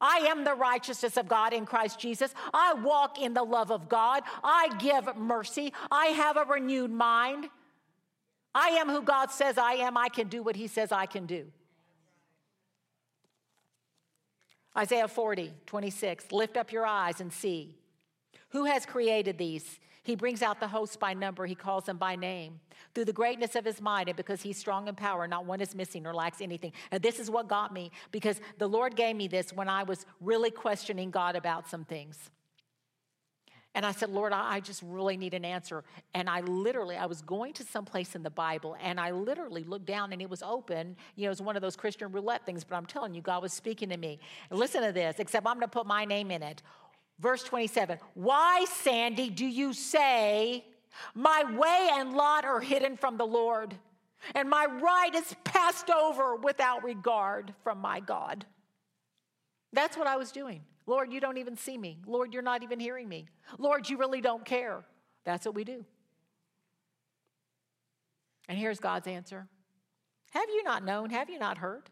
I am the righteousness of God in Christ Jesus. I walk in the love of God. I give mercy. I have a renewed mind. I am who God says I am. I can do what He says I can do. Isaiah 40, 26. Lift up your eyes and see. Who has created these? He brings out the hosts by number, he calls them by name. Through the greatness of his might, and because he's strong in power, not one is missing or lacks anything. And this is what got me, because the Lord gave me this when I was really questioning God about some things. And I said, Lord, I just really need an answer. And I literally, I was going to some place in the Bible and I literally looked down and it was open. You know, it was one of those Christian roulette things, but I'm telling you, God was speaking to me. listen to this, except I'm going to put my name in it. Verse 27 Why, Sandy, do you say, My way and lot are hidden from the Lord, and my right is passed over without regard from my God? That's what I was doing. Lord, you don't even see me. Lord, you're not even hearing me. Lord, you really don't care. That's what we do. And here's God's answer Have you not known? Have you not heard?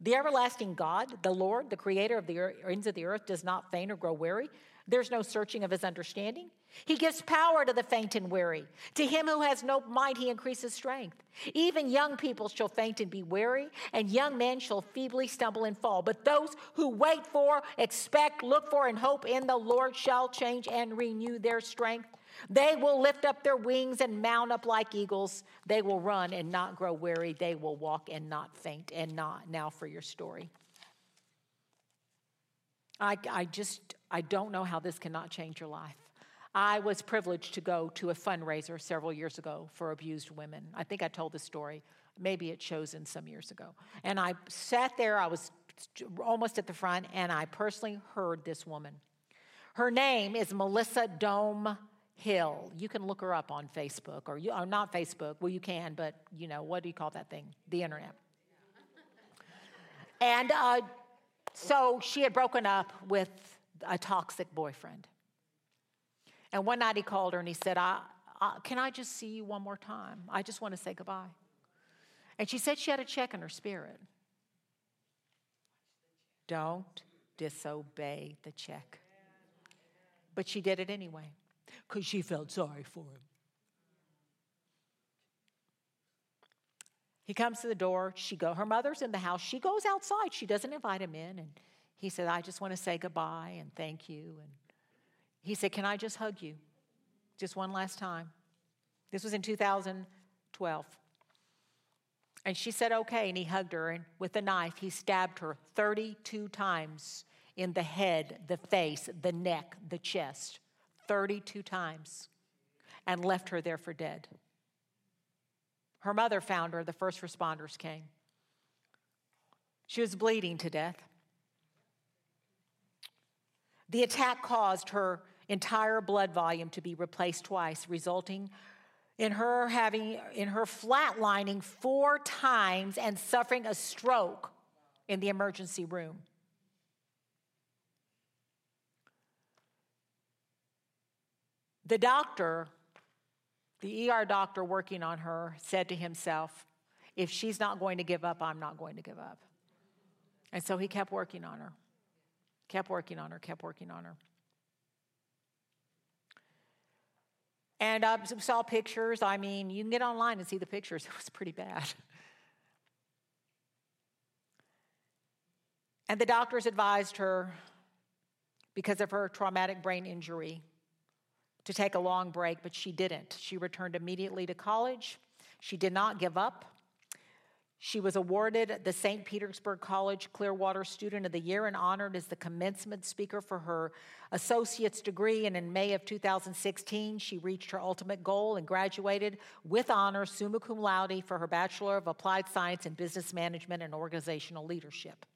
The everlasting God, the Lord, the creator of the ends of the earth, does not faint or grow weary. There's no searching of his understanding. He gives power to the faint and weary. To him who has no might, he increases strength. Even young people shall faint and be weary, and young men shall feebly stumble and fall. But those who wait for, expect, look for, and hope in the Lord shall change and renew their strength. They will lift up their wings and mount up like eagles. They will run and not grow weary. They will walk and not faint and not. Now for your story. I, I just, I don't know how this cannot change your life. I was privileged to go to a fundraiser several years ago for abused women. I think I told the story. Maybe it chosen some years ago. And I sat there, I was almost at the front, and I personally heard this woman. Her name is Melissa Dohme Hill. You can look her up on Facebook, or, you, or not Facebook. Well, you can, but you know, what do you call that thing? The internet. And uh, so she had broken up with a toxic boyfriend. And one night he called her and he said, I, I, Can I just see you one more time? I just want to say goodbye. And she said she had a check in her spirit. Don't disobey the check. But she did it anyway because she felt sorry for him. He comes to the door. She go. Her mother's in the house. She goes outside. She doesn't invite him in, and he said, "I just want to say goodbye and thank you." And he said, "Can I just hug you, just one last time?" This was in 2012. And she said, "Okay." And he hugged her, and with a knife, he stabbed her 32 times in the head, the face, the neck, the chest. 32 times and left her there for dead. Her mother found her, the first responders came. She was bleeding to death. The attack caused her entire blood volume to be replaced twice, resulting in her having in her flatlining four times and suffering a stroke in the emergency room. The doctor, the ER doctor working on her, said to himself, If she's not going to give up, I'm not going to give up. And so he kept working on her, kept working on her, kept working on her. And I saw pictures. I mean, you can get online and see the pictures. [laughs] It was pretty bad. And the doctors advised her, because of her traumatic brain injury, to take a long break, but she didn't. She returned immediately to college. She did not give up. She was awarded the St. Petersburg College Clearwater Student of the Year and honored as the commencement speaker for her associate's degree. And in May of 2016, she reached her ultimate goal and graduated with honors summa cum laude for her Bachelor of Applied Science in Business Management and Organizational Leadership.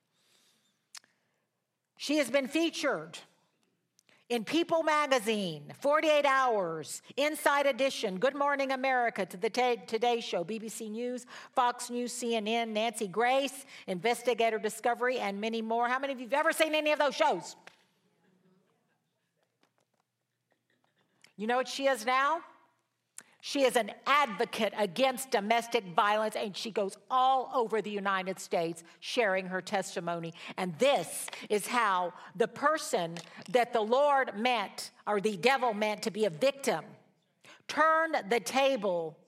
She has been featured in People Magazine, 48 Hours, Inside Edition, Good Morning America, to the Today Show, BBC News, Fox News, CNN, Nancy Grace, Investigator Discovery, and many more. How many of you have ever seen any of those shows? You know what she is now? She is an advocate against domestic violence, and she goes all over the United States sharing her testimony. And this is how the person that the Lord meant, or the devil meant to be a victim, turned the table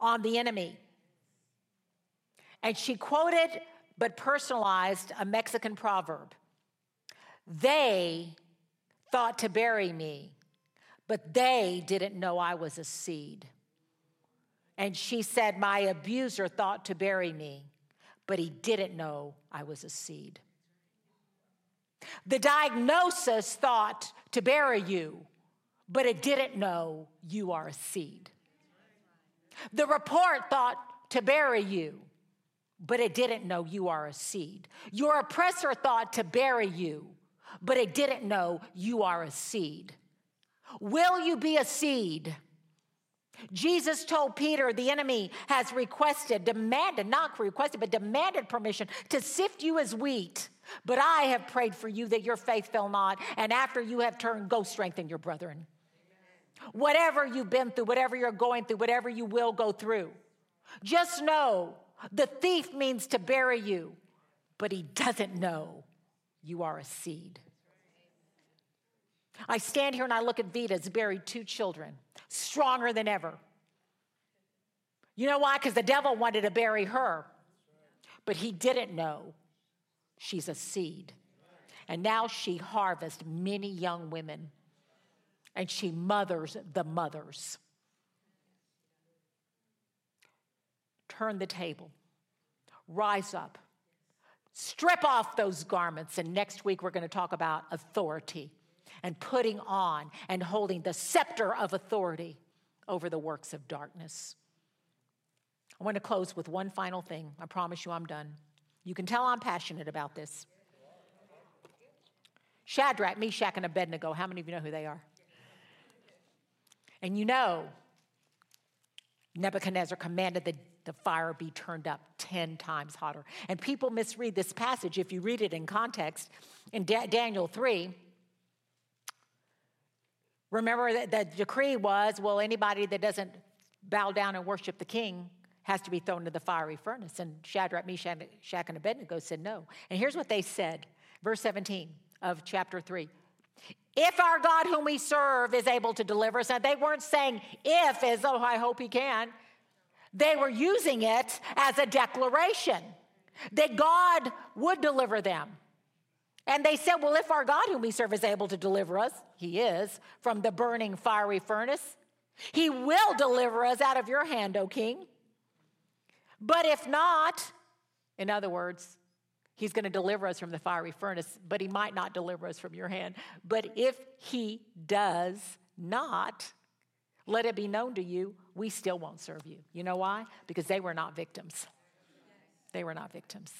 on the enemy. And she quoted, but personalized, a Mexican proverb They thought to bury me but they didn't know I was a seed. And she said, My abuser thought to bury me, but he didn't know I was a seed. The diagnosis thought to bury you, but it didn't know you are a seed. The report thought to bury you, but it didn't know you are a seed. Your oppressor thought to bury you, but it didn't know you are a seed. Will you be a seed? Jesus told Peter the enemy has requested, demanded, not requested, but demanded permission to sift you as wheat. But I have prayed for you that your faith fail not, and after you have turned, go strengthen your brethren. Whatever you've been through, whatever you're going through, whatever you will go through, just know the thief means to bury you, but he doesn't know you are a seed. I stand here and I look at Vita's buried two children, stronger than ever. You know why? Because the devil wanted to bury her, but he didn't know she's a seed. And now she harvests many young women and she mothers the mothers. Turn the table, rise up, strip off those garments, and next week we're going to talk about authority and putting on and holding the scepter of authority over the works of darkness. I want to close with one final thing. I promise you I'm done. You can tell I'm passionate about this. Shadrach, Meshach, and Abednego. How many of you know who they are? And you know, Nebuchadnezzar commanded the, the fire be turned up 10 times hotter. And people misread this passage if you read it in context. In da- Daniel 3, Remember that the decree was well, anybody that doesn't bow down and worship the king has to be thrown into the fiery furnace. And Shadrach, Meshach, and Abednego said no. And here's what they said, verse 17 of chapter 3. If our God, whom we serve, is able to deliver us, and they weren't saying if as though I hope he can, they were using it as a declaration that God would deliver them. And they said, Well, if our God, whom we serve, is able to deliver us, he is, from the burning fiery furnace, he will deliver us out of your hand, O king. But if not, in other words, he's going to deliver us from the fiery furnace, but he might not deliver us from your hand. But if he does not, let it be known to you, we still won't serve you. You know why? Because they were not victims. They were not victims.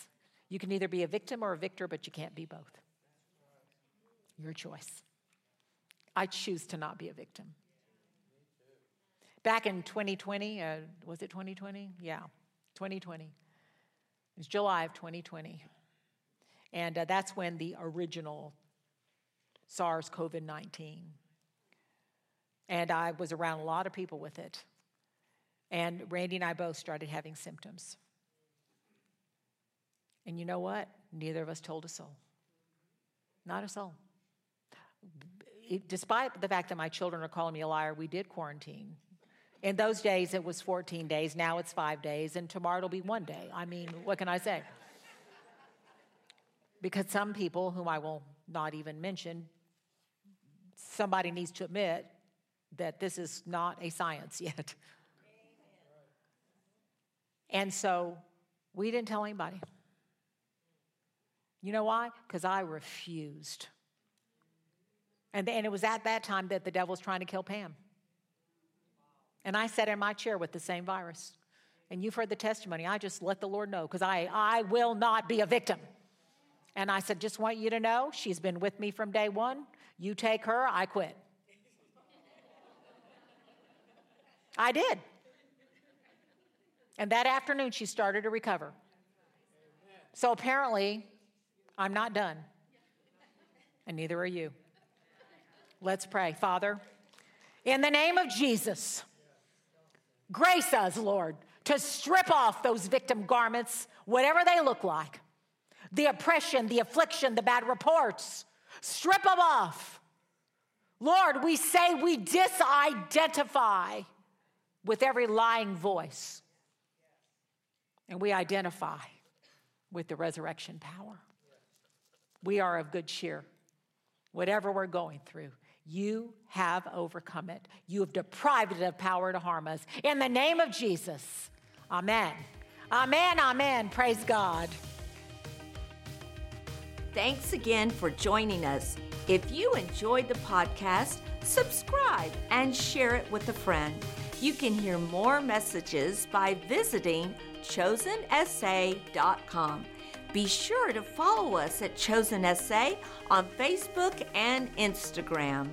You can either be a victim or a victor, but you can't be both. Your choice. I choose to not be a victim. back in 2020, uh, was it 2020? Yeah, 2020. It was July of 2020. And uh, that's when the original SARS CoV 19. And I was around a lot of people with it. And Randy and I both started having symptoms. And you know what? Neither of us told a soul. Not a soul. Despite the fact that my children are calling me a liar, we did quarantine. In those days, it was 14 days. Now it's five days, and tomorrow it'll be one day. I mean, what can I say? Because some people, whom I will not even mention, somebody needs to admit that this is not a science yet. [laughs] And so we didn't tell anybody. You know why? Because I refused. And, and it was at that time that the devil was trying to kill Pam. And I sat in my chair with the same virus. And you've heard the testimony. I just let the Lord know because I, I will not be a victim. And I said, just want you to know she's been with me from day one. You take her, I quit. I did. And that afternoon, she started to recover. So apparently, I'm not done, and neither are you. Let's pray. Father, in the name of Jesus, grace us, Lord, to strip off those victim garments, whatever they look like the oppression, the affliction, the bad reports. Strip them off. Lord, we say we disidentify with every lying voice, and we identify with the resurrection power we are of good cheer. Whatever we're going through, you have overcome it. You have deprived it of power to harm us. In the name of Jesus, amen. Amen, amen. Praise God. Thanks again for joining us. If you enjoyed the podcast, subscribe and share it with a friend. You can hear more messages by visiting chosensa.com. Be sure to follow us at Chosen SA on Facebook and Instagram.